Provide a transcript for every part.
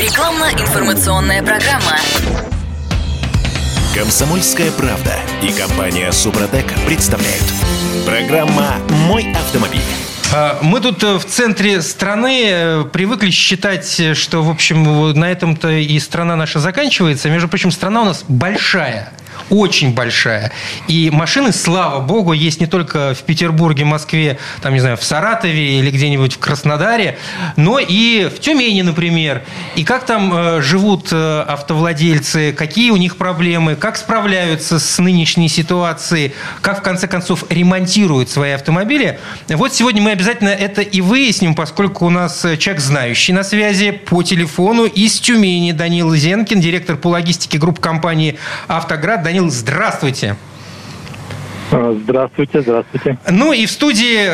Рекламно-информационная программа. Комсомольская правда и компания Супротек представляют. Программа «Мой автомобиль». А, Мы тут э, в центре страны э, привыкли считать, что, в общем, на этом-то и страна наша заканчивается. Между прочим, страна у нас большая очень большая. И машины, слава богу, есть не только в Петербурге, Москве, там, не знаю, в Саратове или где-нибудь в Краснодаре, но и в Тюмени, например. И как там э, живут э, автовладельцы, какие у них проблемы, как справляются с нынешней ситуацией, как, в конце концов, ремонтируют свои автомобили. Вот сегодня мы обязательно это и выясним, поскольку у нас человек знающий на связи по телефону из Тюмени Данил Зенкин, директор по логистике группы компании «Автоград». Данил, здравствуйте. А, Здравствуйте, здравствуйте. Ну и в студии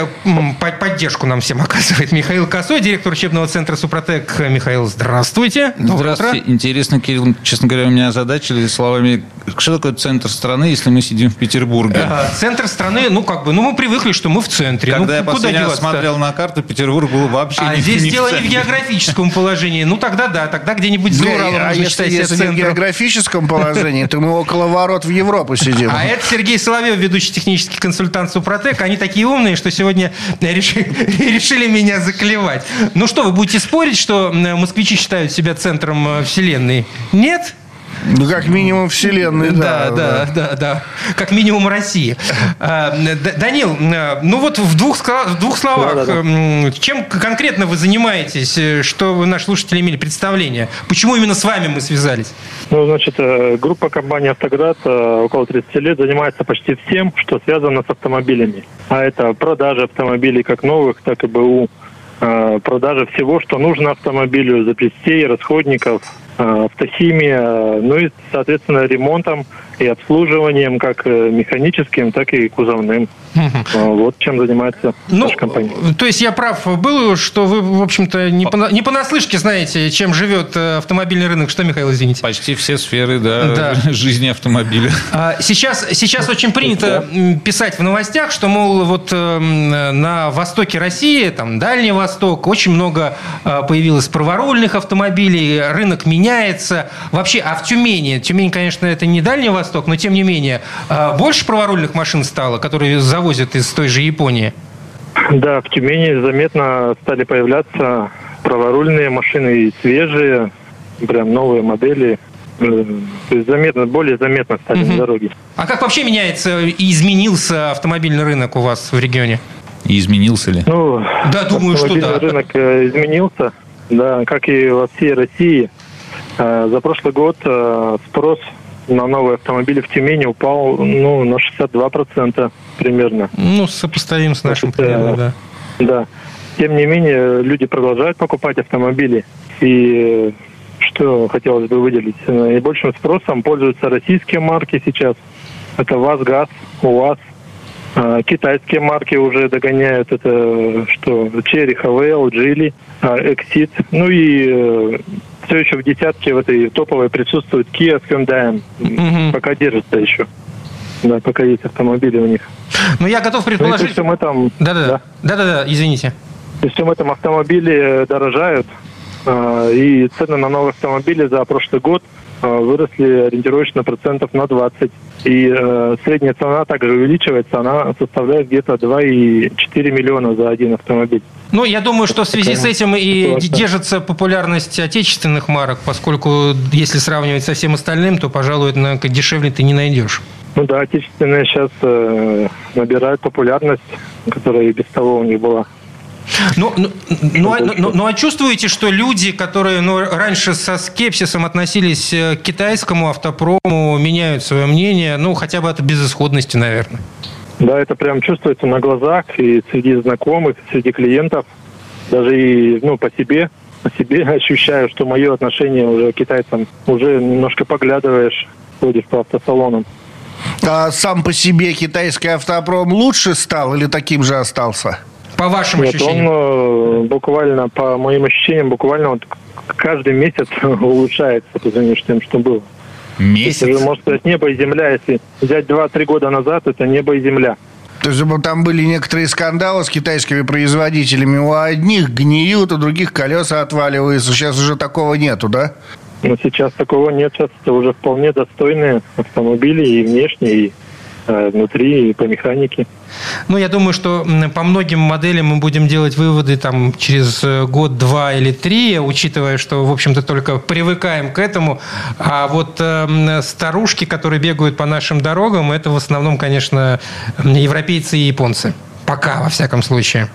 поддержку нам всем оказывает Михаил Косой, директор учебного центра «Супротек». Михаил, здравствуйте. Доброе Здравствуйте. утро. Интересно, Кирилл, честно говоря, меня озадачили словами, что такое центр страны, если мы сидим в Петербурге? А, Центр страны, ну как бы, ну мы привыкли, что мы в центре. Когда ну, я куда последний раз смотрел на карту, Петербург был вообще А не, здесь не в дело не в географическом положении. Ну тогда да, тогда где-нибудь за Уралом а если, если не в географическом положении, то мы около ворот в Европу сидим. А это Сергей Соловьев, ведущий технический консультант Супротек. Они такие умные, что сегодня реши- решили меня заклевать. Ну что, вы будете спорить, что м, москвичи считают себя центром э, вселенной? Нет? Ну, как минимум вселенной, Да, да. да, да, да. Как минимум России. А, Данил, э, ну вот в двух, в двух словах, Да-да-да. м, чем конкретно вы занимаетесь, э, что вы, наши слушатели имели представление? Почему именно с вами мы связались? Ну, значит, э, группа компании «Автоград» э, около 30 лет занимается почти всем, что связано с автомобилями. А это продажа автомобилей как новых, так и БУ, продажа всего, что нужно автомобилю, запчастей, расходников, автохимия, э, ну и, соответственно, ремонтом и обслуживанием как э, механическим, так и кузовным. Э, Вот чем занимается Ну, наша компания. то есть я прав был, что вы, в общем-то, не, пона- не понаслышке знаете, чем живет э, автомобильный рынок. Что, Михаил, извините? Почти все сферы да, Да. жизни автомобиля. А, Сейчас, сейчас очень принято м, писать в новостях, что, мол, вот эм, на востоке России, там, Дальний Восток, очень много э, появилось праворульных автомобилей, рынок меняется. Вообще, а в Тюмени, Тюмень, конечно, это не Дальний Восток, но тем не менее, э, больше праворульных машин стало, которые завозят из той же Японии? Да, в Тюмени заметно стали появляться праворульные машины и свежие, прям новые модели. То есть заметно, более заметно стали на дороге. А как вообще меняется и изменился автомобильный рынок у вас в регионе? И изменился ли? Ну, Да, думаю, что автомобильный да. рынок э, изменился, да, как и во всей России. Э, За прошлый год э, спрос на новые автомобили в Тюмени упал ну, на 62% примерно. Ну, сопоставим с нашим Значит, э, примерно, да. Да. Тем не менее, люди продолжают покупать автомобили. И э, что хотелось бы выделить? э, Наибольшим спросом пользуются российские марки сейчас. Это ВАЗ, ГАЗ, УАЗ. А, Китайские марки уже догоняют. Это э, что? Черри, ХВЛ, Джили, Exit. Ну и все еще в десятке в этой топовой присутствует Kia с Hyundai. Мгм. Пока держится еще. Да, пока есть автомобили у них. Ну, я готов Ну предположить... всем этом... Да-да-да. Да-да-да, извините. При всем этом автомобили дорожают, а, и цены на новые автомобили за прошлый год выросли ориентировочно процентов на 20. И э, средняя цена также увеличивается, она составляет где-то 2,4 миллиона за один автомобиль. Ну, я думаю, что в связи с этим и держится популярность отечественных марок, поскольку если сравнивать со всем остальным, то, пожалуй, однако, дешевле ты не найдешь. Ну да, отечественные сейчас э, набирают популярность, которая и без того у них была. Ну, ну, ну, а- ну, ну, а чувствуете, что люди, которые ну, раньше со скепсисом относились э, к китайскому автопрому, меняют свое мнение, ну, хотя бы от безысходности, наверное? Да, это прям чувствуется на глазах и среди знакомых, среди клиентов. Даже и ну, по себе, по себе ощущаю, что мое отношение уже к китайцам уже немножко поглядываешь, ходишь по автосалонам. А сам по себе китайский автопром лучше стал или таким же остался? По вашим Нет, он ощущениям. э, буквально, по моим ощущениям, буквально вот каждый месяц улучшается по сравнению с тем, что было. Это Месяц? же, можно сказать, небо и земля. Если взять 2-3 года назад, это небо и земля. То есть там были некоторые скандалы с китайскими производителями. У одних гниют, у других колеса отваливаются. Сейчас уже такого нету, да? Но сейчас такого нет. Сейчас это уже вполне достойные автомобили и внешне, и внутри, и по механике. Ну, я думаю, что по многим моделям мы будем делать выводы там через э, год, два или три, учитывая, что, в общем-то, только привыкаем к этому. А вот э, старушки, которые бегают по нашим дорогам, это в основном, конечно, европейцы и японцы. Пока, во всяком случае.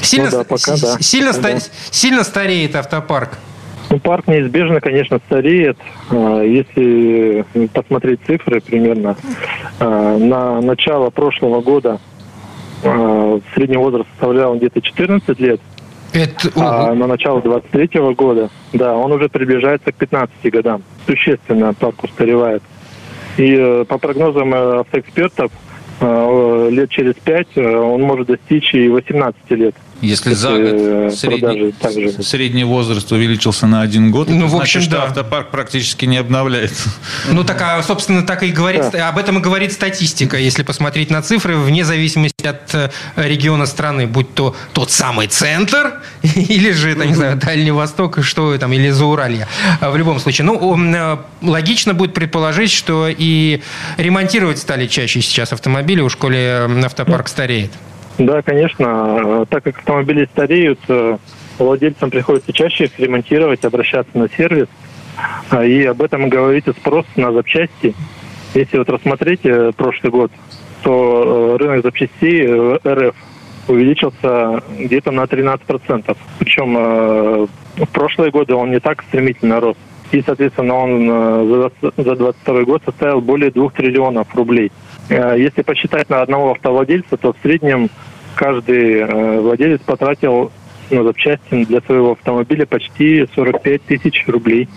Сильно, да, пока да. сильно, Да. сильно стареет автопарк. Ну, парк неизбежно, конечно, стареет. А, Если посмотреть цифры примерно, а, на начало прошлого года а, средний возраст составлял где-то 14 лет, Это, а на начало 23 года, да, он уже приближается к 15 годам. Существенно парк устаревает. И э, по прогнозам э, автоэкспертов, э, лет через 5 он может достичь и 18 лет. Если за Э, год средний, продажи также. средний возраст увеличился на один год, Ну, это в общем, значит, что да. автопарк практически не обновляется. Ну, так, а, собственно, так и говорит, об этом и говорит статистика, если посмотреть на цифры, вне зависимости от э, региона страны, будь то тот самый центр, или же, это, не знаю, Дальний Восток, что там, или Зауралье. А В любом случае, ну, э, логично будет предположить, что и ремонтировать стали чаще сейчас автомобили, уж коли автопарк стареет. Да, конечно. Так как автомобили стареют, э, владельцам приходится чаще их ремонтировать, обращаться на сервис. А, И об этом говорит и спрос на запчасти. Если вот рассмотреть э, прошлый год, то э, рынок запчастей э, РФ увеличился где-то на 13%. Причем э, в прошлые годы он не так стремительно рос. И, соответственно, он э, за 20 за 22 год составил более 2 триллионов рублей. Э, Если посчитать на одного автовладельца, то в среднем каждый э, владелец потратил на запчасти для своего автомобиля почти 45 тысяч рублей.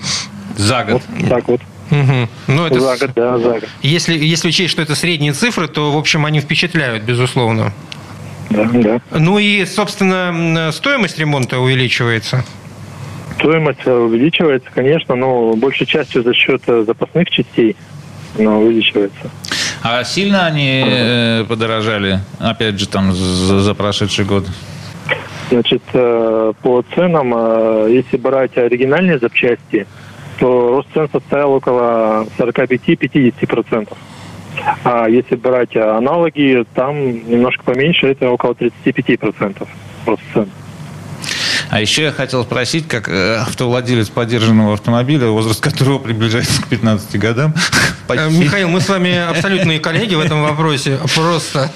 За год. Вот так вот. Мгм. Ну, это За год, да, за год. Если, если учесть, что это средние цифры, то, в общем, они впечатляют, безусловно. Да, да. Ну и, собственно, стоимость ремонта увеличивается. Стоимость э, увеличивается, конечно, но большей частью за счет э, запасных частей она увеличивается. А сильно они э, подорожали, опять же, там за, за прошедший год? Значит, э, по ценам, э, если брать оригинальные запчасти, то рост цен составил около 45-50%. А если брать аналоги, там немножко поменьше, это около 35% рост цен. А еще я хотел спросить, как э, автовладелец поддержанного автомобиля, возраст которого приближается к 15 годам, Э, Михаил, мы с вами абсолютные коллеги в этом вопросе. Просто.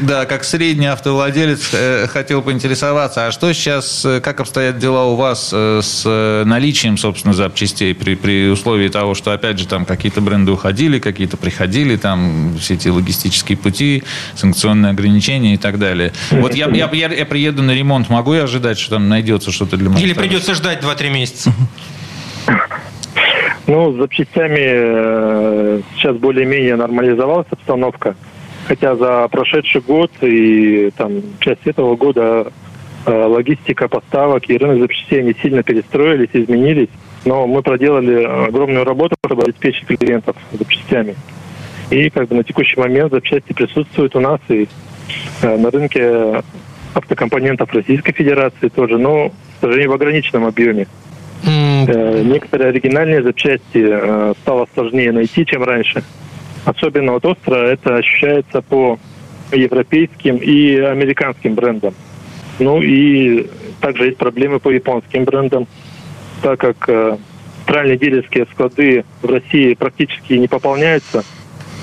да, как средний автовладелец, э, хотел поинтересоваться, а что сейчас, как обстоят дела у вас с наличием, собственно, запчастей при, при условии того, что, опять же, там какие-то бренды уходили, какие-то приходили, там все эти логистические пути, санкционные ограничения и так далее. Вот я, я, я, я приеду на ремонт, могу я ожидать, что там найдется что-то для моих Или придется ждать 2-3 месяца. Ну, с запчастями э, сейчас более-менее нормализовалась обстановка. Хотя за прошедший год и там часть этого года э, логистика поставок и рынок запчастей не сильно перестроились, изменились. Но мы проделали огромную работу, чтобы обеспечить клиентов запчастями. И как бы на текущий момент запчасти присутствуют у нас и э, на рынке автокомпонентов Российской Федерации тоже, но, к сожалению, в ограниченном объеме. Э, Некоторые оригинальные запчасти э, стало сложнее найти, чем раньше. Особенно вот остро это ощущается по европейским и американским брендам. Ну и также есть проблемы по японским брендам, так как э, центральные дилерские склады в России практически не пополняются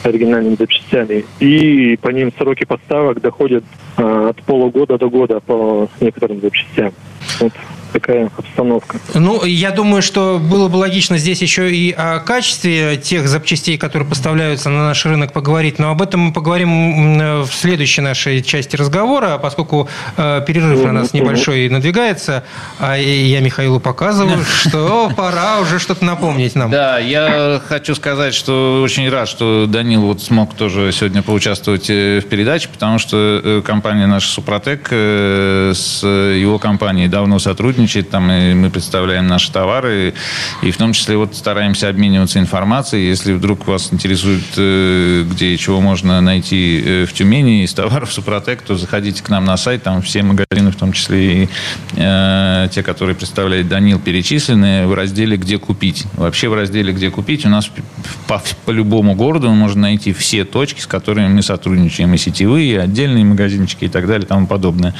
оригинальными запчастями, и по ним сроки поставок доходят э, от полугода до года по некоторым запчастям. Вот такая обстановка. Ну, я думаю, что было бы логично здесь еще и о качестве тех запчастей, которые поставляются на наш рынок, поговорить. Но об этом мы поговорим в следующей нашей части разговора, поскольку э, перерыв на нас небольшой надвигается, а я Михаилу показываю, что пора уже что-то напомнить нам. Да, я хочу сказать, что очень рад, что Данил вот смог тоже сегодня поучаствовать э, в передаче, потому что э, компания наша Супротек с его компанией давно сотрудничает, сотрудничает, там и мы представляем наши товары, и в том числе вот стараемся обмениваться информацией. Если вдруг вас интересует, э, где и чего можно найти э, в Тюмени из товаров Супротек, то заходите к нам на сайт, там все магазины, в том числе и э, те, которые представляет Данил, перечислены в разделе «Где купить». Вообще в разделе «Где купить» у нас по, по любому городу можно найти все точки, с которыми мы сотрудничаем, и сетевые, и отдельные магазинчики и так далее и тому подобное.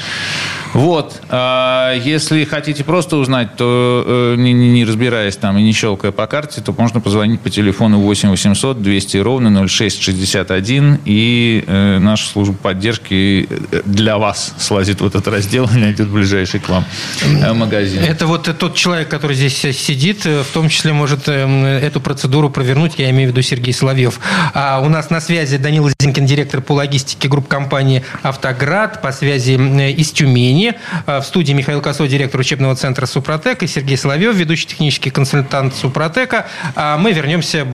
Вот. А если хотите просто узнать, то э, не, не разбираясь там и не щелкая по карте, то можно позвонить по телефону 8 800 200 ровно 0661 и э, наша служба поддержки э, для вас слазит в этот раздел и найдет ближайший к вам э, магазин. Это вот тот человек, который здесь сидит, в том числе может эту процедуру провернуть, я имею в виду Сергей Соловьев. А у нас на связи Данил Зинкин, директор по логистике групп компании «Автоград», по связи из Тюмени. В студии Михаил Косой, директор учебного центра «Супротек», и Сергей Соловьев, ведущий технический консультант «Супротека». А мы вернемся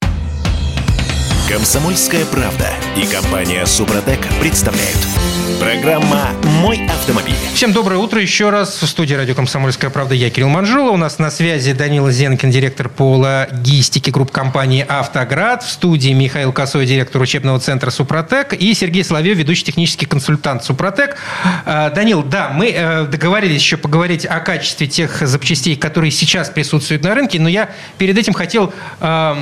Комсомольская правда и компания «Супротек» представляют. Программа «Мой автомобиль». Всем доброе утро еще раз. В студии радио «Комсомольская правда» я Кирилл Манжула. У нас на связи Данила Зенкин, директор по логистике групп компании «Автоград». В студии Михаил Косой, директор учебного центра «Супротек». И Сергей Соловьев, ведущий технический консультант «Супротек». А, Данил, да, мы э, договорились еще поговорить о качестве тех запчастей, которые сейчас присутствуют на рынке, но я перед этим хотел а,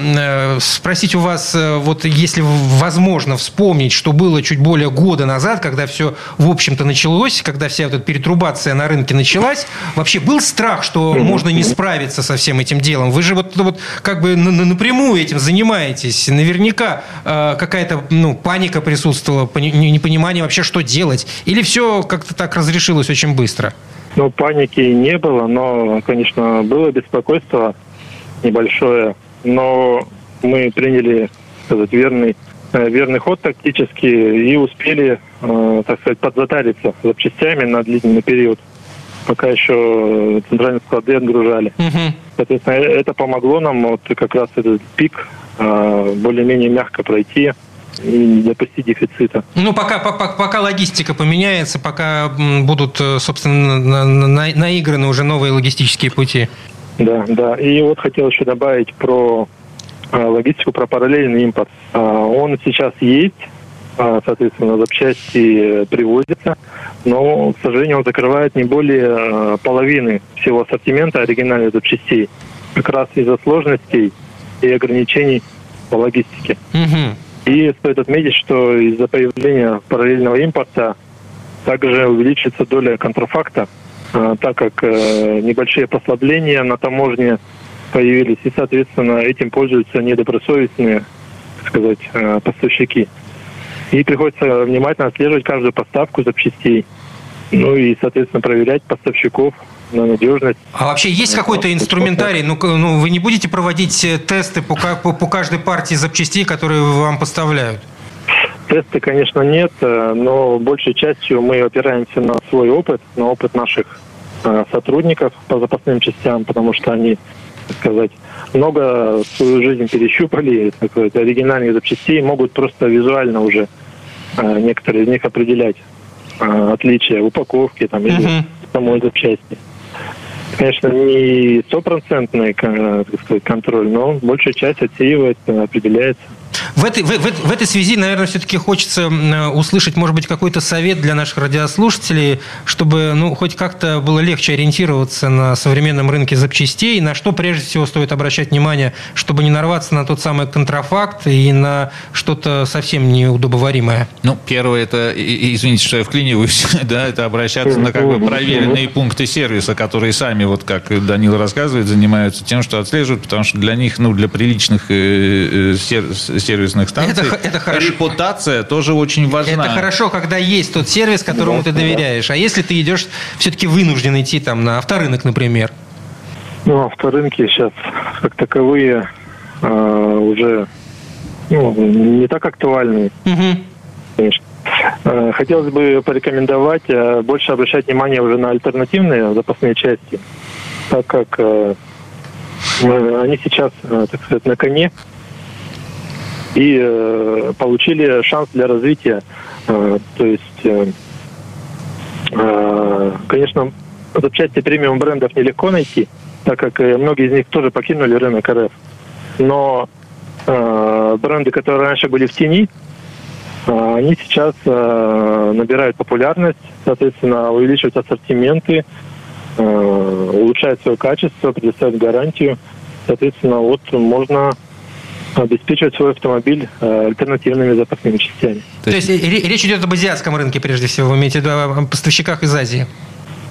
э, спросить у вас э, вот если возможно вспомнить, что было чуть более года назад, когда все, в общем-то, началось, когда вся эта перетрубация на рынке началась, вообще был страх, что можно не справиться со всем этим делом? Вы же вот, вот как бы напрямую этим занимаетесь. Наверняка э, какая-то ну, паника присутствовала, непонимание вообще, что делать. Или все как-то так разрешилось очень быстро? Ну, паники не было, но, конечно, было беспокойство небольшое. Но мы приняли сказать, верный, верный ход тактический и успели, э, так сказать, подзатариться запчастями на длительный период, пока еще центральные склады отгружали. Угу. Соответственно, э, это помогло нам вот как раз этот пик более-менее мягко пройти и не допустить дефицита. Ну, пока, пока, пока логистика поменяется, пока будут, собственно, на, на, наиграны уже новые логистические пути. Да, да. И вот хотел еще добавить про логистику про параллельный импорт. А, он сейчас есть, а, соответственно, запчасти привозятся, но, к сожалению, он закрывает не более половины всего ассортимента оригинальных запчастей, как раз из-за сложностей и ограничений по логистике. Угу. И стоит отметить, что из-за появления параллельного импорта также увеличится доля контрафакта, так как э, небольшие послабления на таможне появились, и, соответственно, этим пользуются недобросовестные, так сказать, э, поставщики. И приходится внимательно отслеживать каждую поставку запчастей, ну и, соответственно, проверять поставщиков на надежность. А вообще есть какой-то инструментарий? Ну, ну, вы не будете проводить э, тесты по, по, по каждой партии запчастей, которые вам поставляют? Тесты, конечно, нет, э, но большей частью мы опираемся на свой опыт, на опыт наших сотрудников по запасным частям, потому что они сказать, много свою жизнь перещупали, так сказать, оригинальных запчастей, могут просто визуально уже э, некоторые из них определять э, отличия упаковки там, или uh-huh. самой запчасти. Конечно, не стопроцентный э, контроль, но большая часть отсеивается, определяется. В этой, в, в, в этой связи, наверное, все-таки хочется услышать, может быть, какой-то совет для наших радиослушателей, чтобы ну, хоть как-то было легче ориентироваться на современном рынке запчастей, на что прежде всего стоит обращать внимание, чтобы не нарваться на тот самый контрафакт и на что-то совсем неудобоваримое. Ну, первое, это, извините, что я вклиниваюсь, да, это обращаться на как бы проверенные пункты сервиса, которые сами, вот как Данил рассказывает, занимаются тем, что отслеживают, потому что для них, ну, для приличных э, э, сервисных станций. Это, это хорошо. Репутация тоже очень важна. Это хорошо, когда есть тот сервис, которому да, ты доверяешь. Да. А если ты идешь, все-таки вынужден идти там на авторынок, например? Ну, авторынки сейчас как таковые э, уже ну, не так актуальны. Угу. Конечно. Хотелось бы порекомендовать э, больше обращать внимание уже на альтернативные запасные части, так как они сейчас, так сказать, на коне и э, получили шанс для развития. Э, то есть, э, э, конечно, запчасти премиум брендов нелегко найти, так как э, многие из них тоже покинули рынок РФ. Но э, бренды, которые раньше были в тени, э, они сейчас э, набирают популярность, соответственно, увеличивают ассортименты, э, улучшают свое качество, предоставляют гарантию. Соответственно, вот можно обеспечивать свой автомобиль э, альтернативными запасными частями. То есть, ре- речь идет об азиатском рынке, прежде всего, вы имеете в виду о поставщиках из Азии?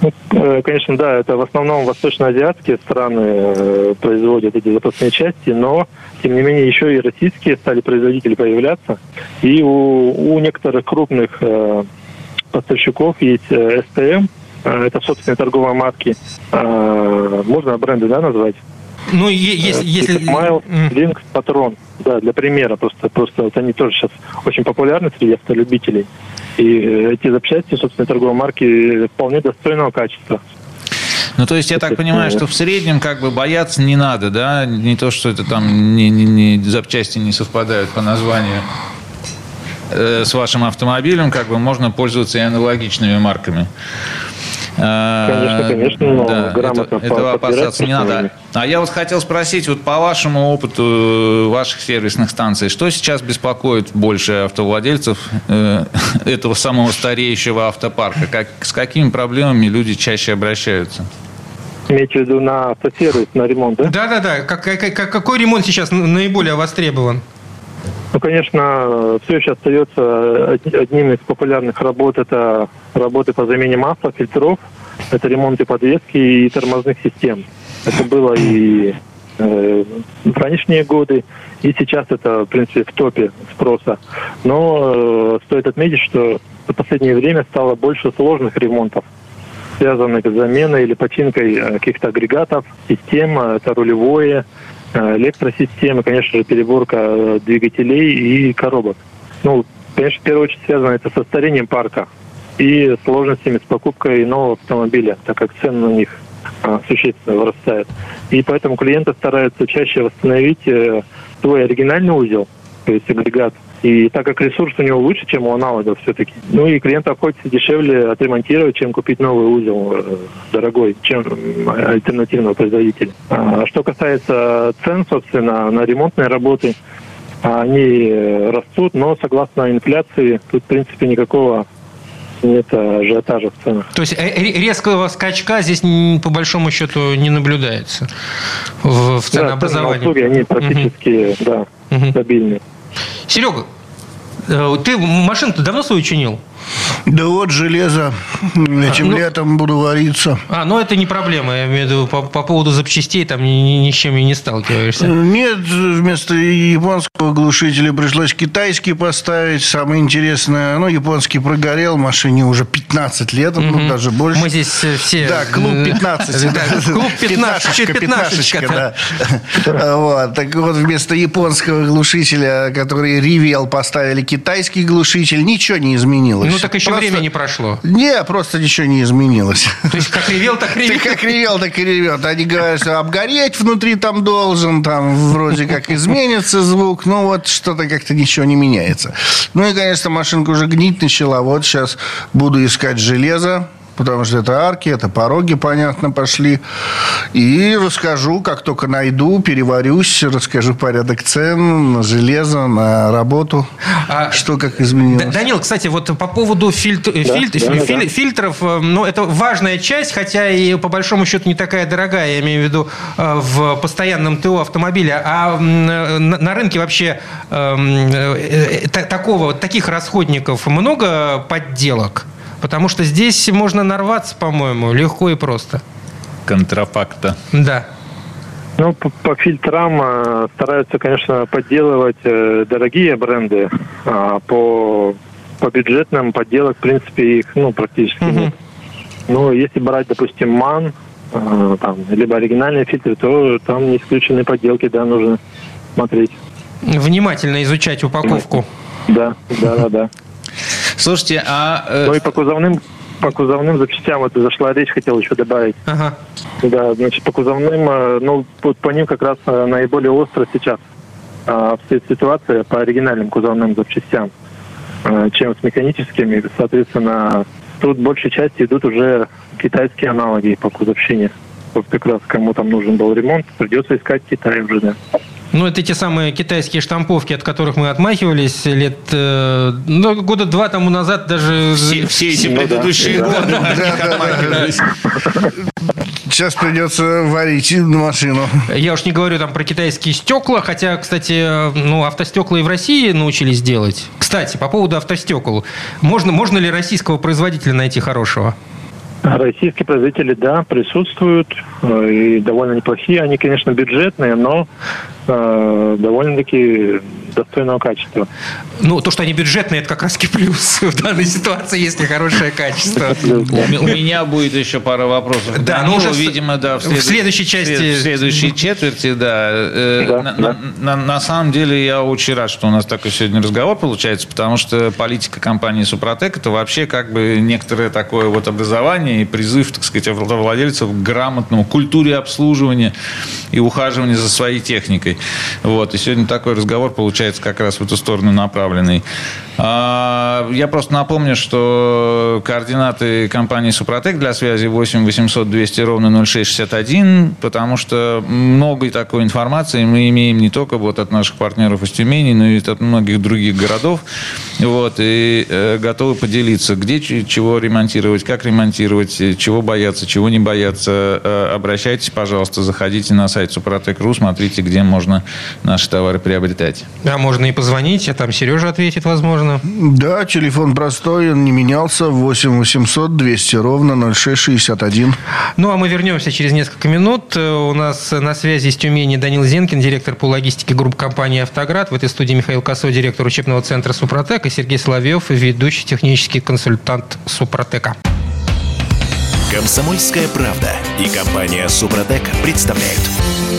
Ну, э, Конечно, да, это в основном восточноазиатские страны э, производят эти запасные части, но, тем не менее, еще и российские стали производители появляться. И у, у некоторых крупных поставщиков есть э, это собственные торговые марки, можно бренды да, назвать? Ну, если... если... Смайл, М. Lynx, Патрон. Да, для примера. Просто, просто вот они тоже сейчас очень популярны среди автолюбителей. И э, эти запчасти, собственно, торговые марки вполне достойного качества. Ну, то есть, я так понимаю, что в среднем как бы бояться не надо, да? Не то, что это там не, не- не- запчасти не совпадают по названию э, с вашим автомобилем, как бы можно пользоваться и аналогичными марками. Конечно, А, конечно, но да, грамотно это- этого опасаться не надо. А я вот хотел спросить, вот по вашему опыту ваших сервисных станций, что сейчас беспокоит больше автовладельцев э, этого самого стареющего автопарка? Как, с какими проблемами люди чаще обращаются? Имеете в виду на автосервис, на ремонт, да? Да-да-да. Как- как- какой ремонт сейчас наиболее востребован? Ну, конечно, все еще остается од- одним из популярных работ. Это работы по замене масла, фильтров, это ремонты подвески и тормозных систем. Это было и э, в ранешние годы, и сейчас это, в принципе, в топе спроса. Но э, стоит отметить, что в последнее время стало больше сложных ремонтов связанных с заменой или починкой э, каких-то агрегатов, систем, э, это рулевое, электросистемы, конечно же, переборка э, двигателей и коробок. Ну, конечно, в первую очередь связано это со старением парка и сложностями с покупкой нового автомобиля, так как цены на них а, существенно вырастают. И поэтому клиенты стараются чаще восстановить э, свой оригинальный узел, есть агрегат. И так как ресурс у него лучше, чем у аналогов все-таки. Ну и клиенту обходится дешевле отремонтировать, чем купить новый узел э, дорогой, чем м, альтернативного производителя. А что касается цен, собственно, на ремонтные работы, они э, растут, но согласно инфляции тут, в принципе, никакого нет ажиотажа в ценах. То есть э, ре- резкого скачка здесь по большому счету не наблюдается в, в Да, цены на ценообразовании. услуги, они практически, да, Мгм. стабильны. Серега, э, ты машину-то давно свою чинил? Да вот железо. Этим ну- летом буду вариться. А, ну это не проблема, я имею в виду по, по поводу запчастей, там ни, ни- с чем и не сталкиваешься. Нет, вместо японского глушителя пришлось китайский поставить. Самое интересное, ну, японский прогорел, машине уже 15 лет, ну, даже больше. Мы здесь э, все... Да, клуб э, 15. да, Клуб 15. Пятнашечка, пятнашечка, да. да. Вот. Так вот, вместо японского глушителя, который ревел, поставили китайский глушитель, ничего не изменилось. Ну так еще Просто- время не прошло. Не, просто ничего не изменилось. То есть как ревел, так Ты ревел. как ревел, так и ревет. Они говорят, что обгореть внутри там должен, там вроде как изменится звук, но вот что-то как-то ничего не меняется. Ну и, конечно, машинка уже гнить начала. Вот сейчас буду искать железо, потому что это арки, это пороги, понятно, пошли. И расскажу, как только найду, переварюсь, расскажу порядок цен на железо, на работу, А, что как изменилось. Данил, кстати, вот по поводу фильт- э, Да, фильт- да, да, филь- да. фильтров, э, ну, это важная часть, хотя и по большому счету не такая дорогая, я имею в виду э, в постоянном ТО автомобиля. А на на рынке вообще эм, э, э, та- такого, таких расходников много подделок? Потому что здесь можно нарваться, по-моему, легко и просто. Контрафакта. Да. Ну, по, по фильтрам э, стараются, конечно, подделывать э, дорогие бренды, а по, по бюджетным подделок, в принципе, их ну, практически Мгм. нет. Ну, если брать, допустим, МАН, э, там, либо оригинальные фильтры, то там не исключены подделки, да, нужно смотреть. Внимательно изучать упаковку. Да, да, да, да. Слушайте, а... э, Ну и по кузовным, по кузовным запчастям, вот зашла речь, хотел еще добавить. Ага. Да, значит, по кузовным, э, ну, вот по ним как раз э, наиболее остро сейчас вся ситуация по оригинальным кузовным запчастям, чем с механическими. Соответственно, тут большей части идут уже китайские аналоги по кузовщине. Вот как раз кому там нужен был ремонт, придется искать Китай уже, да. Ну, это те самые китайские штамповки, от которых мы отмахивались лет, э, ну, года два тому назад даже... Все, все эти Ну да, предыдущие да. годы Да, да, да. отмахивались. Сейчас придется варить машину. Я уж не говорю там про китайские стекла, хотя, кстати, ну, автостекла и в России научились делать. Кстати, по поводу автостекол. Можно, можно ли российского производителя найти хорошего? Российские производители, да, присутствуют, э, и довольно неплохие. Они, конечно, бюджетные, но э, довольно-таки достойного качества. Ну, то, что они бюджетные, это как раз плюс в данной ситуации, если хорошее качество. У ме- у меня будет еще пара вопросов. Да, ну уже видимо, да, в следующей части- В следующей четверти, да. Э, на, самом деле я очень рад, что у нас такой сегодня разговор получается, потому что политика компании Супротек это вообще как бы некоторое такое вот образование и призыв, так сказать, автовладельцев к грамотному культуре обслуживания и ухаживания за своей техникой. Вот. И сегодня такой разговор получается как раз в эту сторону направленный. А, Я просто напомню, что координаты компании Супротек для связи 8 800 200 ровно 0661, потому что много такой информации мы имеем не только вот от наших партнеров из Тюмени, но и от многих других городов. Вот, и э, готовы поделиться, где чего ремонтировать, как ремонтировать, э, чего бояться, чего не бояться. Э, Обращайтесь, пожалуйста, заходите на сайт Супротек.ру, смотрите, где можно наши товары приобретать. А можно и позвонить, а там Сережа ответит, возможно. Да, телефон простой, он не менялся. 8 800 200 ровно 0661. Ну, а мы вернемся через несколько минут. Э, У нас на связи из Тюмени Данил Зенкин, директор по логистике групп компании «Автоград». В этой студии Михаил Косой, директор учебного центра «Супротек», и Сергей Соловьев, ведущий технический консультант «Супротека». Комсомольская правда и компания Супротек представляют.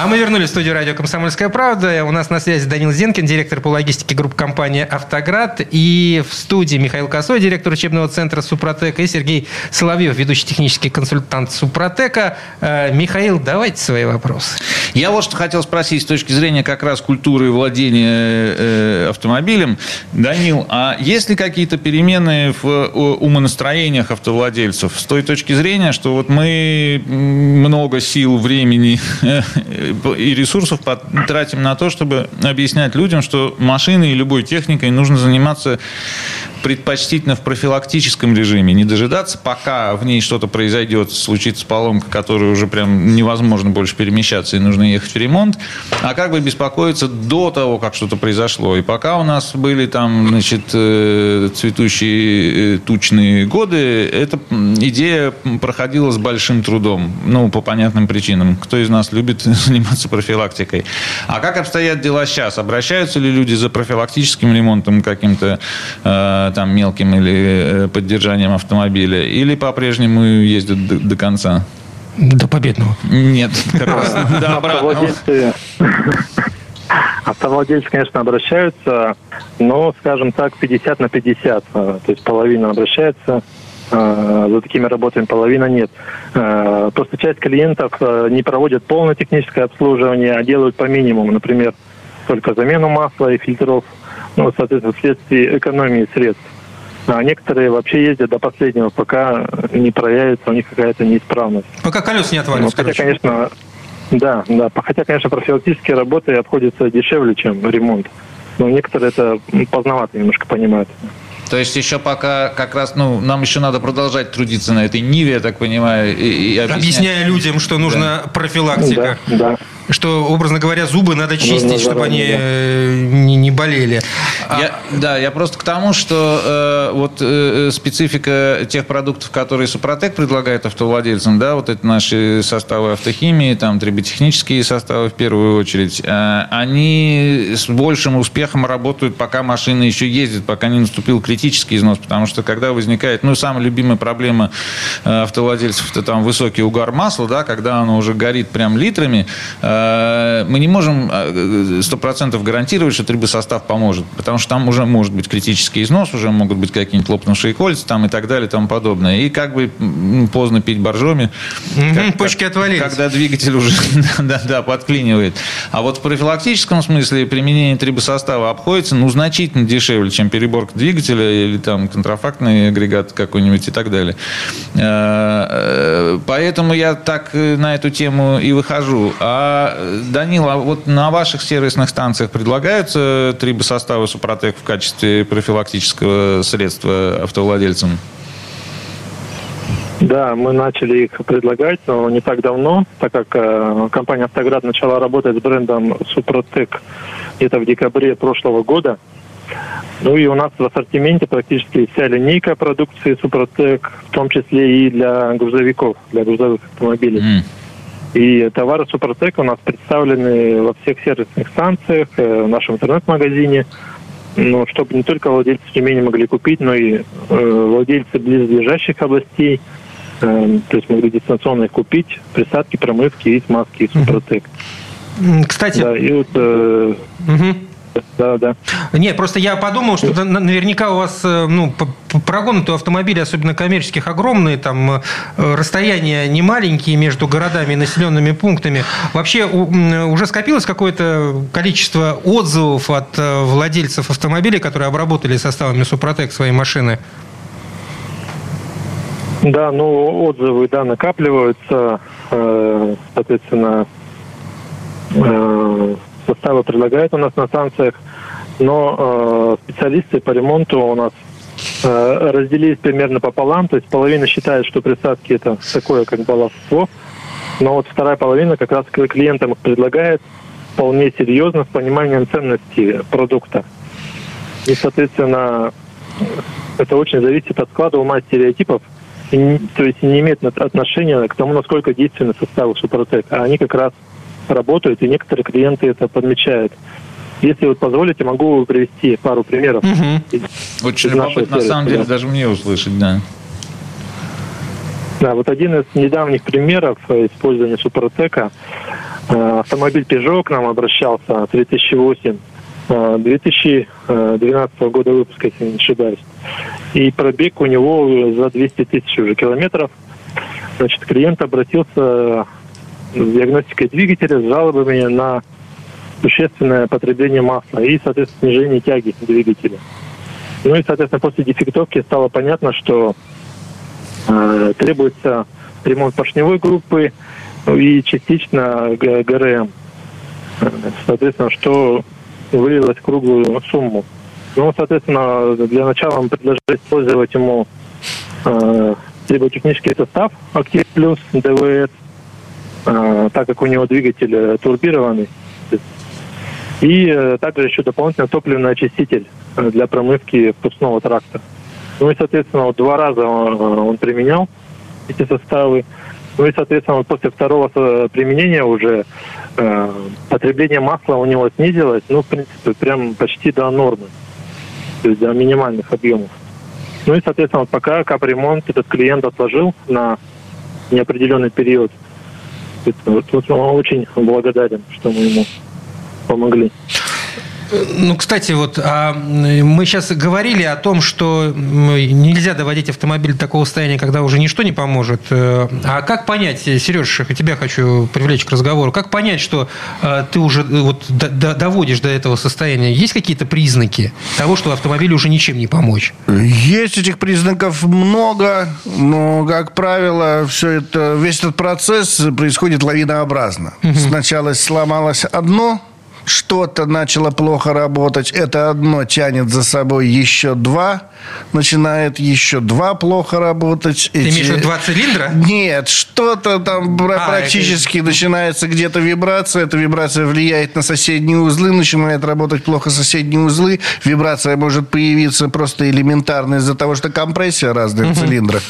А мы вернулись в студию радио «Комсомольская правда». У нас на связи Данил Зенкин, директор по логистике групп компании «Автоград». И в студии Михаил Косой, директор учебного центра «Супротек». И Сергей Соловьев, ведущий технический консультант «Супротека». Э, Михаил, давайте свои вопросы. Я вот что хотел спросить с точки зрения как раз культуры владения э, автомобилем. Данил, а есть ли какие-то перемены в умонастроениях автовладельцев с той точки зрения, что вот мы много сил, времени и ресурсов тратим на то, чтобы объяснять людям, что машиной и любой техникой нужно заниматься предпочтительно в профилактическом режиме, не дожидаться, пока в ней что-то произойдет, случится поломка, которая уже прям невозможно больше перемещаться и нужно ехать в ремонт, а как бы беспокоиться до того, как что-то произошло. И пока у нас были там, значит, э, цветущие э, тучные годы, эта идея проходила с большим трудом, ну, по понятным причинам. Кто из нас любит заниматься профилактикой? А как обстоят дела сейчас? Обращаются ли люди за профилактическим ремонтом каким-то э, там мелким или э, поддержанием автомобиля? Или по-прежнему ездят до, до конца? До победного. Нет, как раз до обратного. Автовладельцы, автовладельцы, конечно, обращаются, но, скажем так, 50 на 50. А, То есть половина обращается а, за такими работами, половина нет. Просто часть клиентов не проводят полное техническое обслуживание, а делают по минимуму. Например, только замену масла и фильтров, ну, соответственно, вследствие экономии средств. А некоторые вообще ездят до последнего, пока не проявится у них какая-то неисправность. Пока колес не Ну, отвалится, хотя, короче. конечно, да, да. Хотя, конечно, профилактические работы обходятся дешевле, чем ремонт. Но некоторые это поздновато немножко понимают. То есть еще пока как раз, ну, нам еще надо продолжать трудиться на этой ниве, я так понимаю, и, и объяснять. Объясняя людям, что нужна профилактика. Да, да. Что, образно говоря, зубы надо чистить, чтобы они да. э, не, не болели. А- Я- да, я просто к тому, что э, вот э, специфика тех продуктов, которые Супротек предлагает автовладельцам, да, вот это наши составы автохимии, там триботехнические составы в первую очередь, э, они с большим успехом работают, пока машина еще ездит, пока не наступил критический износ, потому что когда возникает, ну, самая любимая проблема э, автовладельцев, это там высокий угар масла, да, когда оно уже горит прям литрами, э, Э, мы не можем э, сто процентов гарантировать, что трибосостав поможет, потому что там уже может быть критический износ, уже могут быть какие-нибудь лопнувшие кольца там и так далее и тому подобное. И как бы поздно пить боржоми. Угу, почки отвалились. Когда двигатель уже да, да, подклинивает. А вот в профилактическом смысле применение трибосостава обходится ну, значительно дешевле, чем переборка двигателя или там контрафактный агрегат какой-нибудь и так далее. Э, поэтому я так на эту тему и выхожу. А, Данила, вот на ваших сервисных станциях предлагаются трибосоставы Супротек в качестве профилактического средства автовладельцам? Да, мы начали их предлагать, но не так давно, так как э, компания «Автоград» начала работать с брендом «Супротек» где-то в декабре прошлого года. Ну и у нас в ассортименте практически вся линейка продукции «Супротек», в том числе и для грузовиков, для грузовых автомобилей. Mm. И товары «Супротек» у нас представлены во всех сервисных станциях, э, в нашем интернет-магазине, ну, чтобы не только владельцы Тюмени могли купить, но и э, владельцы близлежащих областей, э, то есть могли дистанционно их купить, присадки, промывки и смазки из «Супротек». Кстати... Да, и вот... Э, угу да, да. Нет, просто я подумал, что наверняка у вас э, ну, прогоны-то автомобилей, особенно коммерческих, огромные, там э, расстояния не маленькие между городами и населенными пунктами. Вообще уже скопилось какое-то количество отзывов от э, владельцев автомобилей, которые обработали составами Супротек свои машины? Да, ну отзывы, да, накапливаются, соответственно, составы предлагают у нас на станциях, но э, специалисты по ремонту у нас э, разделились примерно пополам, то есть половина считает, что присадки это такое как баловство, но вот вторая половина как раз клиентам предлагает вполне серьезно, с пониманием ценности продукта. И, соответственно, это очень зависит от склада ума стереотипов, и, то есть не имеет отношения к тому, насколько действенны составы Супротек. А они как раз работают, и некоторые клиенты это подмечают. Если вы позволите, могу привести пару примеров. Угу. Очень любопытно, на самом деле, даже мне услышать, да. Да, вот один из недавних примеров использования Супротека. Э, автомобиль Peugeot к нам обращался, 3008, 2012 года выпуска, если не ошибаюсь. И пробег у него за 200 тысяч уже километров. Значит, клиент обратился с диагностикой двигателя, с жалобами на существенное потребление масла и, соответственно, снижение тяги двигателя. Ну и, соответственно, после дефектовки стало понятно, что э, требуется ремонт поршневой группы и частично ГРМ. Соответственно, что вылилось в круглую сумму. Ну, соответственно, для начала мы предложили использовать ему э, триботехнический состав «Актив Плюс» ДВС – так как у него двигатель э, турбированный. И э, также еще дополнительно топливный очиститель э, для промывки впускного тракта. Ну и, соответственно, вот два раза он, применял эти составы. Ну и, соответственно, после второго применения уже э, потребление масла у него снизилось, ну, в принципе, прям почти до нормы, то есть до минимальных объемов. Ну и, соответственно, вот пока капремонт этот клиент отложил на неопределенный период – вот, вот он очень благодарен, что мы ему помогли. Ну, кстати, вот а мы сейчас говорили о том, что нельзя доводить автомобиль до такого состояния, когда уже ничто не поможет. Э, а как понять, Сереж, тебя хочу привлечь к разговору, как понять, что э, ты уже э, вот доводишь до этого состояния? Есть какие-то признаки того, что автомобилю уже ничем не помочь? Есть этих признаков много, но, как правило, все это, весь этот процесс происходит лавинообразно. Угу. Сначала сломалось одно, что-то начало плохо работать, это одно тянет за собой еще два, начинает еще два плохо работать. Ты Эти... имеешь в виду два цилиндра? Нет, что-то там а, практически это... начинается где-то вибрация, эта вибрация влияет на соседние узлы, начинает работать плохо соседние узлы, вибрация может появиться просто элементарно из-за того, что компрессия разная угу. в цилиндрах.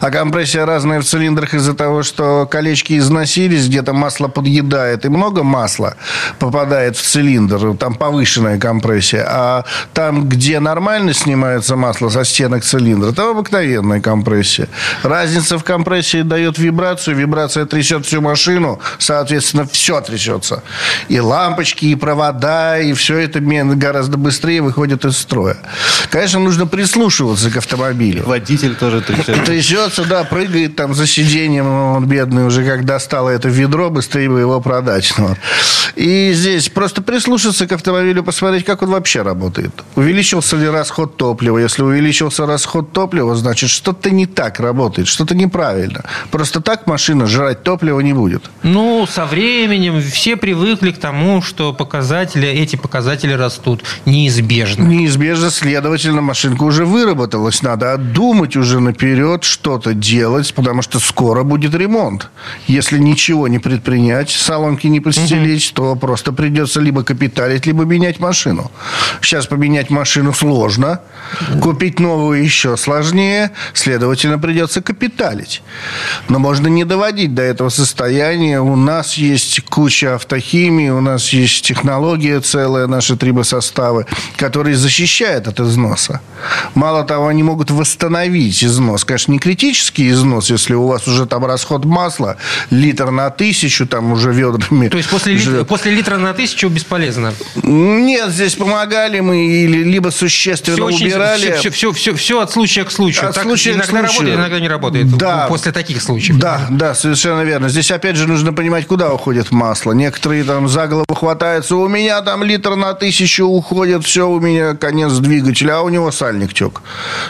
А компрессия разная в цилиндрах из-за того, что колечки износились, где-то масло подъедает, и много масла попадает в цилиндр, там повышенная компрессия, а там, где нормально снимается масло со стенок цилиндра, там обыкновенная компрессия. Разница в компрессии дает вибрацию, вибрация трясет всю машину, соответственно, все трясется. И лампочки, и провода, и все это гораздо быстрее выходит из строя. Конечно, нужно прислушиваться к автомобилю. Водитель тоже трясется. Трясется, да, прыгает там за сиденьем, он бедный уже как достал это ведро, быстрее бы его продать. И здесь просто прислушаться к автомобилю, посмотреть, как он вообще работает. Увеличился ли расход топлива? Если увеличился расход топлива, значит, что-то не так работает, что-то неправильно. Просто так машина жрать топливо не будет. Ну, со временем все привыкли к тому, что показатели, эти показатели растут неизбежно. Неизбежно, следовательно, машинка уже выработалась. Надо отдумать уже наперед, что-то делать, потому что скоро будет ремонт. Если ничего не предпринять, салонки не постелить, угу. то просто придется либо капиталить, либо менять машину. Сейчас поменять машину сложно, купить новую еще сложнее, следовательно, придется капиталить. Но можно не доводить до этого состояния. У нас есть куча автохимии, у нас есть технология целая, наши трибосоставы, которые защищают от износа. Мало того, они могут восстановить износ. Конечно, не критический износ, если у вас уже там расход масла, литр на тысячу, там уже ведрами. То есть после, лит... после литра на тысячу бесполезно? Нет, здесь помогали мы, или либо существенно все убирали. Очень, все, все, все, все от случая к случаю. От так случая иногда к случаю. работает, иногда не работает. Да. После таких случаев. Да, да, совершенно верно. Здесь опять же нужно понимать, куда уходит масло. Некоторые там за голову хватаются. У меня там литр на тысячу уходит, все, у меня конец двигателя, а у него сальник тек.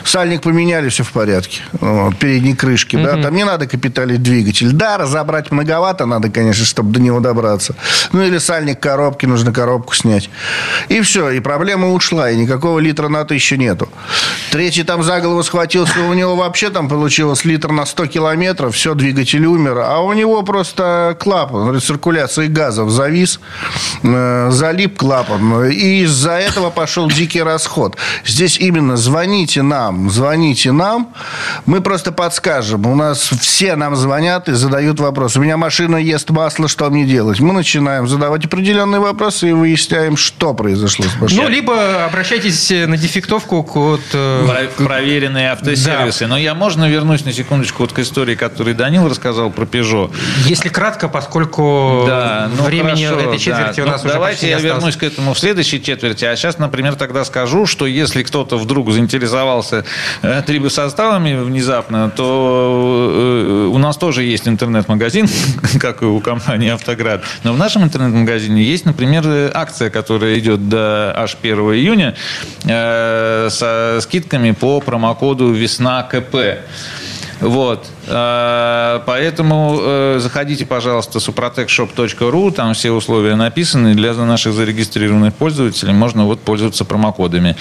Сальник поменяли, все в порядке. Вот, передней крышки, mm-hmm. да, там не надо капиталить двигатель. Да, разобрать многовато надо, конечно, чтобы до него добраться. Ну, или сальник коробки, нужно коробку снять. И все, и проблема ушла, и никакого литра на тысячу нету. Третий там за голову схватился, у него вообще там получилось литр на 100 километров, все, двигатель умер, а у него просто клапан рециркуляции газов завис, э, залип клапан, и из-за этого пошел дикий расход. Здесь именно звоните нам, звоните нам, мы просто подскажем. У нас все нам звонят и задают вопрос. У меня машина ест масло, что мне делать? Мы начинаем задавать определенные вопросы и выясняем, что произошло с машиной. Ну, либо обращайтесь на дефектовку к... Вот, э, Проверенные автосервисы. Да. Но я можно вернусь на секундочку вот к истории, которую Данил рассказал про Peugeot. Если кратко, поскольку да, ну, времени хорошо, этой четверти да. у нас ну, уже Давайте я вернусь к этому в следующей четверти. А сейчас, например, тогда скажу, что если кто-то вдруг заинтересовался э, трибосоставами внезапно, то э, у нас тоже есть интернет-магазин, как и у компании «Автоград». Но в нашем интернет-магазине есть, например, акция, которая идет до аж 1 июня э, со скидками по промокоду «Весна КП». Вот. Э, поэтому э, заходите, пожалуйста, suprotecshop.ru, там все условия написаны. Для наших зарегистрированных пользователей можно вот пользоваться промокодами.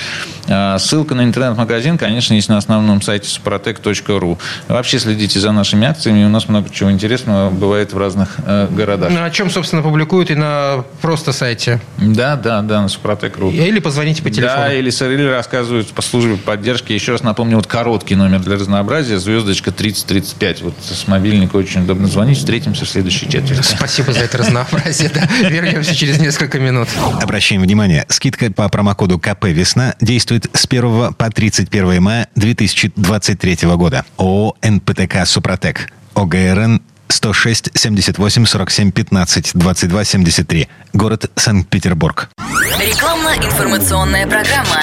Э, ссылка на интернет-магазин, конечно, есть на основном сайте suprotec.ru. Вообще следите за нашими акциями, у нас много чего интересного бывает в разных городах. Ну, о чем, собственно, публикуют и на просто сайте? Да, да, да, на suprotec.ru. Или позвоните по телефону. Да, или, или рассказывают по службе поддержки. Еще раз напомню, вот короткий номер для разнообразия, звездочка 3035 5. Вот с мобильника очень удобно звонить. Встретимся в следующей четверти. Спасибо за это разнообразие. Вернемся через несколько минут. Обращаем внимание, скидка по промокоду КП «Весна» действует с 1 по 31 мая 2023 года. ООО «НПТК Супротек». ОГРН 106 78 47 15 22 73. Город Санкт-Петербург. Рекламно-информационная программа.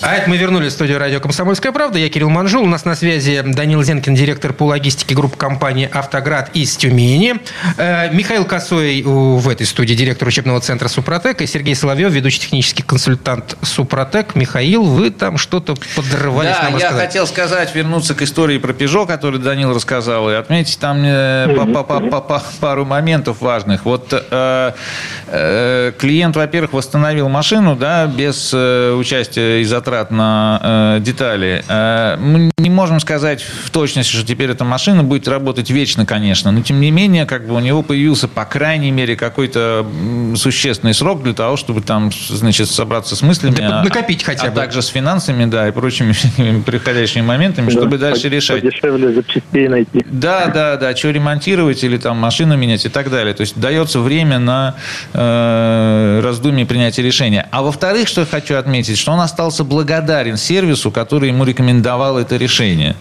А это мы вернулись в студию радио «Комсомольская правда». Я Кирилл Манжул. У нас на связи Данил Зенкин, директор по логистике группы компании «Автоград» из Тюмени. Э, Михаил Косой в этой студии, директор учебного центра «Супротек». И Сергей Соловьев, ведущий технический консультант «Супротек». Михаил, вы там что-то подрывались да, нам я рассказать. хотел сказать, вернуться к истории про «Пежо», которую Данил рассказал, и отметить там э, пару моментов важных. Вот э, клиент, во-первых, восстановил машину да, без участия изотопа затрат на э, детали. Э, мы не можем сказать в точности, что теперь эта машина будет работать вечно, конечно, но тем не менее, как бы у него появился, по крайней мере, какой-то существенный срок для того, чтобы там, значит, собраться с мыслями. Да, накопить хотя а бы. также с финансами, да, и прочими приходящими моментами, чтобы Да, дальше по- решать. Подешевле запчастей найти. Да, да, да, что ремонтировать или там машину менять и так далее. То есть дается время на э, раздумье и принятие решения. А во-вторых, что я хочу отметить, что он остался благодарен сервису, который ему рекомендовал это решение.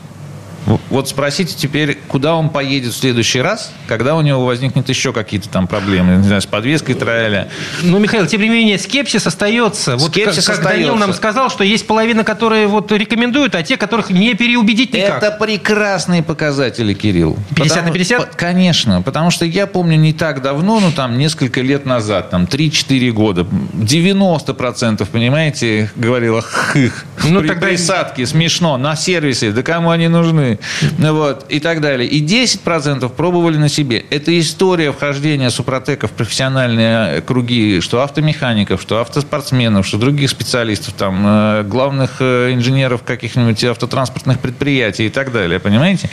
Вот спросите теперь, куда он поедет в следующий раз, когда у него возникнет еще какие-то там проблемы, не знаю, с подвеской тролля. Ну, Михаил, тем не менее, скепсис остается. Вот Скепсис как, как Данил остается. нам сказал, что есть половина, которые вот рекомендуют, а те, которых не переубедить никак. Это прекрасные показатели, Кирилл. 50 на 50? по- Конечно, потому что я помню не так давно, ну там несколько лет назад, там 3-4 года, 90%, понимаете, говорила хых. Ну, При тогда- присадке смешно, на сервисе, да кому они нужны, Ну вот, и так далее. И 10% пробовали на себе. Это история вхождения супротека в профессиональные круги, что автомехаников, что автоспортсменов, что других специалистов, там, э, главных э, инженеров каких-нибудь автотранспортных предприятий и так далее, понимаете?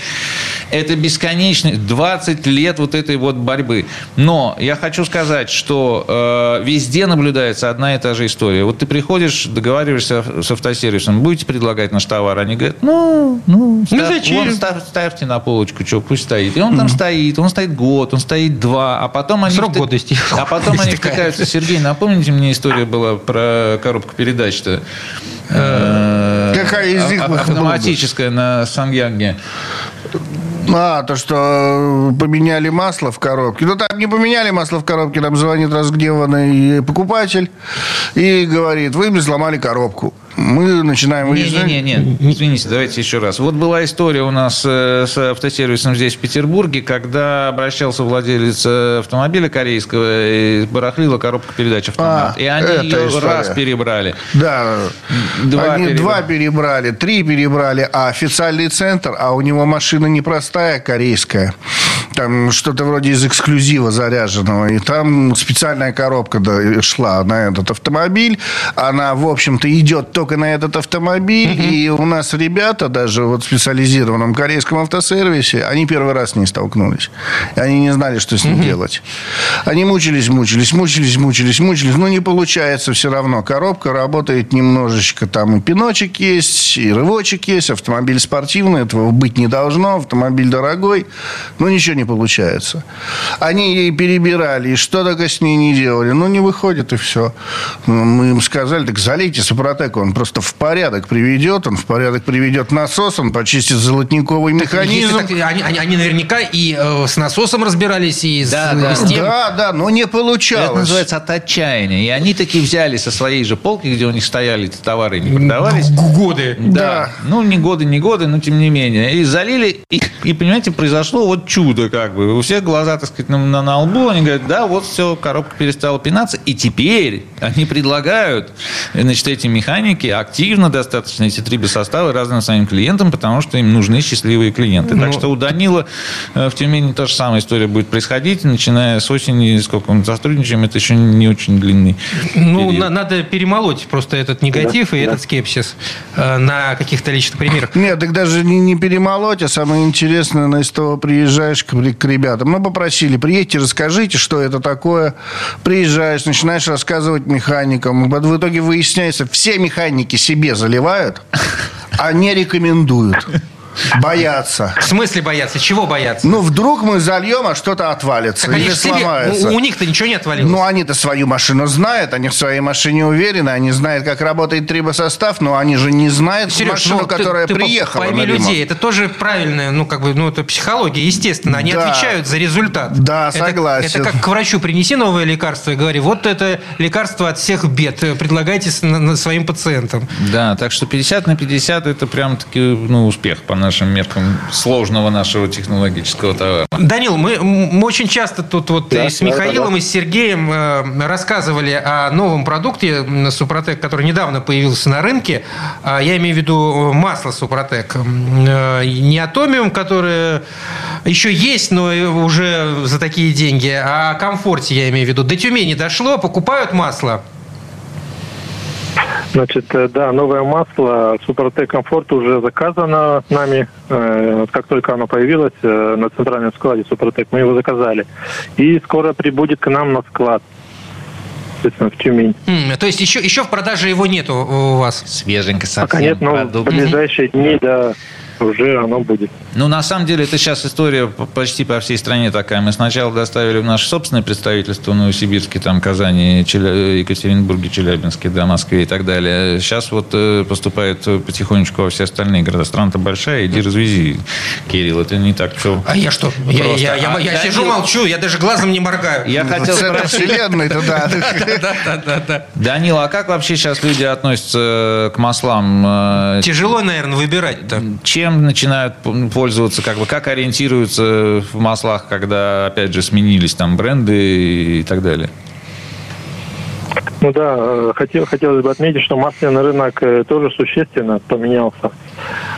Это бесконечный 20 лет вот этой вот борьбы. Но я хочу сказать, что э, везде наблюдается одна и та же история. Вот ты приходишь, договариваешься с автосервисом, будете предлагать наш товар, они говорят, ну, ну, Ну, ставь- зачем? Вон ставь- ставьте на полочку, что, пусть стоит. И он там стоит, он стоит год, он стоит два, а потом они... Срок вт- годности. А потом они втыкаются. Сергей, напомните мне история была про коробку передач-то. Э, Какая из них а-? Автоматическая на Сангьянге. А, то, что э, поменяли масло в коробке. Ну, там не поменяли масло в коробке, там звонит разгневанный покупатель и говорит, вы мне сломали коробку. Мы начинаем выяснять. Не-не-не, извините, давайте еще раз. Вот была история у нас э, с автосервисом здесь, в Петербурге, когда обращался владелец э, автомобиля корейского и барахлила коробка передач автомат. А, и они ее история. раз перебрали. Да, Два они перебрали. два перебрали, три перебрали, а официальный центр, а у него машина непростая, корейская. Там что-то вроде из эксклюзива заряженного. И там специальная коробка шла на этот автомобиль. Она, в общем-то, идет только на этот автомобиль. И у нас ребята, даже вот в специализированном корейском автосервисе, они первый раз с ней столкнулись. Они не знали, что с ней делать. Они мучились, мучились, мучились, мучились, мучились. Но не получается все равно. Коробка работает немножечко. Там и пиночек есть, и рывочек есть. Автомобиль спортивный, этого быть не должно. Автомобиль дорогой. Но ничего не получается. Они ей перебирали, и что только с ней не делали. Ну, не выходит, и все. Мы им сказали, так залейте Супротек, он просто в порядок приведет, он в порядок приведет насос, он почистит золотниковый механизм. Если так, они, они- они наверняка и э, с насосом разбирались, и с, Да, да. с тем. Да, да, но не Это получалось. называется от отчаяния. И они такие взяли со своей же полки, где у них стояли эти товары, и не продавались. Годы. Да. Ну, не годы, не годы, но тем не менее. И залили, и, и, понимаете, произошло вот чудо как бы. У всех глаза, так сказать, на, на, на лбу. Они говорят, да, вот все, коробка перестала пинаться. И теперь они предлагают, значит, эти механики активно достаточно, эти трибосоставы разным своим клиентам, потому что им нужны счастливые клиенты. Так Ну, что у Данила э, в Тюмени та же самая история будет происходить, начиная с осени, сколько мы сотрудничаем, это еще не очень длинный Ну, период. на- надо перемолоть просто этот негатив и этот скепсис э, на каких-то личных примерах. Нет, так даже не, не перемолоть, а самое интересное, на СТО приезжаешь к, к ребятам. Ну, попросили, приедьте, расскажите, что это такое. Приезжаешь, начинаешь рассказывать механикам. В итоге выясняется, все механики себе заливают, а не рекомендуют. Боятся. В смысле бояться? Чего бояться? Ну, вдруг мы зальем, а что-то отвалится Так они или себе- сломается. у, у них-то ничего не отвалилось. Ну, они-то свою машину знают, они в своей машине уверены, они знают, как работает трибосостав, но они же не знают Сереж, машину, ну, ты- которая ты, приехала пойми людей, это тоже правильная, ну, как бы, ну, это психология, естественно. Они Да. отвечают за результат. Да, Это- согласен. Это, как к врачу принеси новое лекарство и говори, вот это лекарство от всех бед, э, предлагайте своим пациентам. Да, так что 50 на 50 это прям-таки ну, успех по нашим меркам сложного нашего технологического товара. Данил, мы, мы очень часто тут вот Да, и с да, Михаилом, да. и с Сергеем э, рассказывали о новом продукте Супротек, который недавно появился на рынке. А, Я имею в виду э, масло Супротек. Э, Не Атомиум, которое еще есть, но уже за такие деньги, а о комфорте я имею в виду. До Тюмени дошло, покупают масло. Значит, э, да, новое масло Супротек Комфорт уже заказано нами. Э, Как только оно появилось э, на центральном складе Супротек, мы его заказали. И скоро прибудет к нам на склад, соответственно, в Тюмень. М, То есть еще, еще в продаже его нету у вас? Свеженько совсем. Пока нет, но в продукт. ближайшие дни, да, уже оно будет. Ну, на самом деле, это сейчас история почти по всей стране такая. Мы сначала доставили в наше собственное представительство в Новосибирске, там, Казани, Челя- Екатеринбурге, Челябинске, да, Москве и так далее. Сейчас вот э, поступает э, потихонечку во все остальные города. Страна-то большая, иди развези, Кирилл. Это не так все. А я что? Я, Просто. я- я- А, я да, сижу, молчу, я даже глазом не моргаю. Я хотел Центр спросить, вселенной. Да, да, да, да. Данил, а как вообще сейчас люди относятся к маслам? Э, Тяжело, наверное, выбирать-то. Чем начинают п- пользоваться, как бы как ориентируются в маслах, когда опять же сменились там бренды и так далее? Ну да, э, хотел, хотелось бы отметить, что масляный рынок э, тоже существенно поменялся.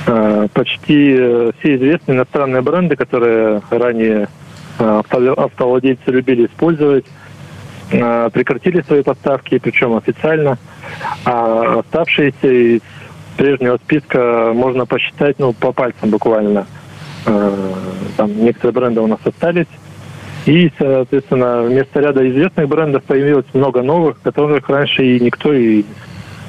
Э, Почти все известные иностранные бренды, которые ранее авто- автовладельцы любили использовать, прекратили свои поставки, причем официально. А оставшиеся из прежнего списка можно посчитать ну, по пальцам буквально. Э, Там некоторые бренды у нас остались. И, соответственно, вместо ряда известных брендов появилось много новых, которых раньше и никто и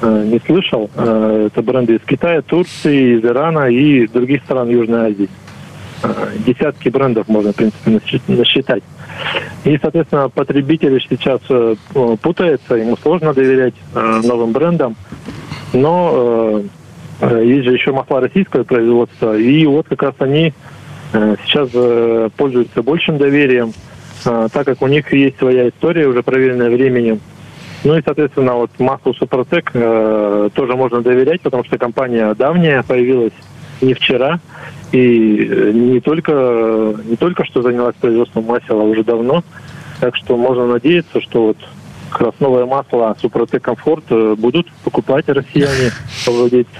э, не слышал. Э, это бренды из Китая, Турции, из Ирана и других стран Южной Азии. Десятки брендов можно, в принципе, насчит- насчитать. И, соответственно, потребитель сейчас путается, ему сложно доверять новым брендам. Но есть же еще масла российского производства, и вот как раз они э, сейчас э, пользуются большим доверием, э, так как у них есть своя история, уже проверенная временем. Ну и, соответственно, вот маслу Супротек э, тоже можно доверять, потому что компания давняя, появилась не вчера, и э, не только, не только что занялась производством масел, а уже давно. Так что можно надеяться, что вот как раз новое масло Супротек Комфорт э, будут покупать россияне, владельцы.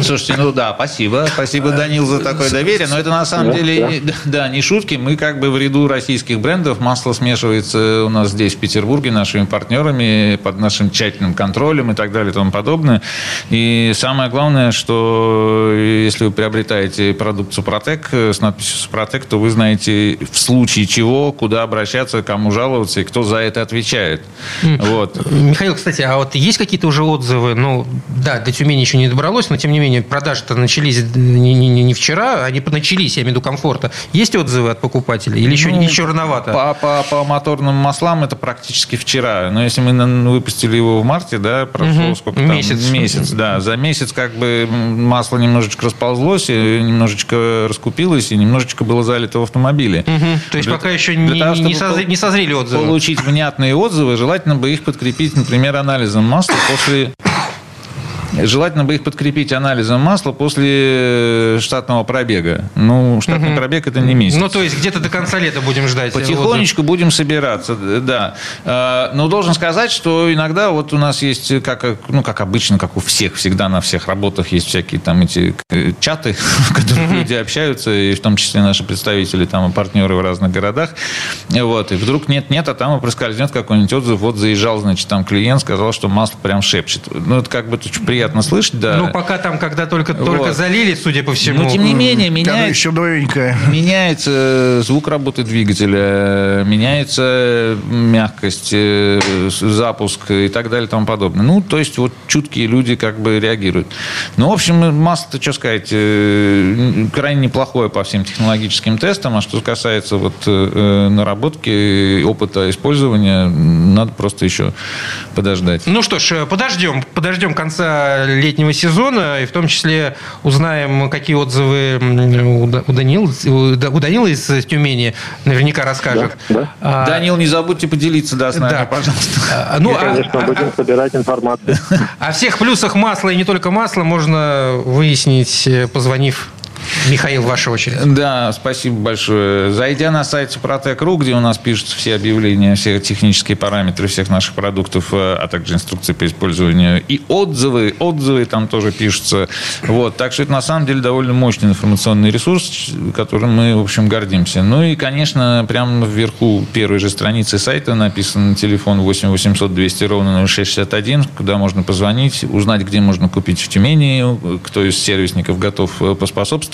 Слушайте, ну да, спасибо. Спасибо, Данил, за такое доверие. Но это на самом Да, деле, да. не- да, не шутки. Мы как бы в ряду российских брендов. Масло смешивается у нас здесь, в Петербурге, нашими партнерами, под нашим тщательным контролем и так далее и тому подобное. И самое главное, что если вы приобретаете продукт Супротек э, с надписью Супротек, то вы знаете в случае чего, куда обращаться, кому жаловаться и кто за это отвечает. Вот. Михаил, кстати, а вот есть какие-то уже отзывы? Ну, да, до Тюмени еще не добралось, но тем не менее продажи-то начались не, не- не- не вчера, они начались, я имею в виду комфорта. Есть отзывы от покупателей или еще, Ну, еще рановато? По, по, по моторным маслам это практически вчера. Но если мы на- выпустили его в марте, да, прошло Мгм. сколько там? Месяц. Месяц, да. За месяц как бы масло немножечко расползлось, и немножечко раскупилось, и немножечко было залито в автомобиле. Мгм. То есть Для- пока еще для не, того, не чтобы созре- не созрели отзывы. Получить внятные отзывы, желательно бы их подкрепить, например, анализом масла после Желательно бы их подкрепить анализом масла после штатного пробега. Ну, штатный пробег это не месяц. Ну, то есть где-то до конца лета будем ждать. отзыв. Потихонечку будем собираться, да. А, Но должен сказать, что иногда вот у нас есть, как, ну, как обычно, как у всех, всегда на всех работах есть всякие там эти э, чаты, в которых люди общаются, и в том числе наши представители там и партнеры в разных городах. Вот. И вдруг нет-нет, а там и проскользнет какой-нибудь отзыв. Вот заезжал, значит, там клиент, сказал, что масло прям шепчет. Ну, это как бы очень приятно слышать, да. Ну, пока там, когда только, только Вот. залили, судя по всему. Но тем не менее, меняется еще новенькая. Меняется звук работы двигателя, меняется мягкость, э, запуск и так далее и тому подобное. Ну, то есть вот чуткие люди как бы реагируют. Ну, в общем, масло-то, что сказать, э, крайне неплохое по всем технологическим тестам. А что касается вот э, наработки, опыта использования, надо просто еще подождать. Ну что ж, э, подождем, подождем конца летнего сезона, и в том числе узнаем, какие отзывы у Да- у Данила, у Да- у Данила из Тюмени наверняка расскажет. Да, да. А, Данил, не забудьте поделиться да, с нами, Да. пожалуйста. а, ну, Мы, а- конечно, а- будем собирать информацию. О всех плюсах масла и не только масла можно выяснить, э, позвонив Михаил, ваша очередь. Да, спасибо большое. Зайдя на сайт Супротек.ру, где у нас пишутся все объявления, все технические параметры всех наших продуктов, э, а также инструкции по использованию и отзывы, отзывы там тоже пишутся. Вот, так что это на самом деле довольно мощный информационный ресурс, которым мы, в общем, гордимся. Ну и, конечно, прямо вверху первой же страницы сайта написан телефон 8 800 200 ровно 0661, куда можно позвонить, узнать, где можно купить в Тюмени, кто из сервисников готов э,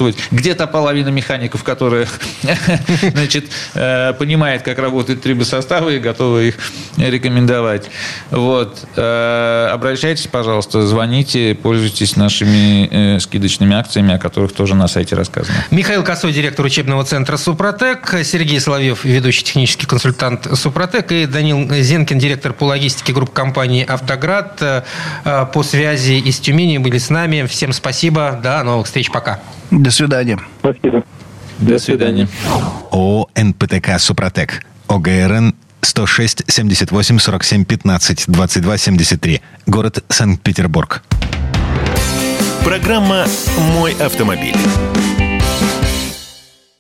поспособствовать. Где-то половина механиков, которые значит, э, понимает, как работают трибосоставы и готовы их рекомендовать. Вот. Э, обращайтесь, пожалуйста, звоните, пользуйтесь нашими скидочными акциями, о которых тоже на сайте рассказано. Михаил Косой, директор учебного центра «Супротек», Сергей Соловьев, ведущий технический консультант «Супротек» и Данил Зенкин, директор по логистике группы компании «Автоград» по связи из Тюмени были с нами. Всем спасибо. До новых встреч. Пока. До свидания. Спасибо. До свидания. ООО «НПТК Супротек». ОГРН 106 78 47 15 22 73. Город Санкт-Петербург. Программа «Мой автомобиль».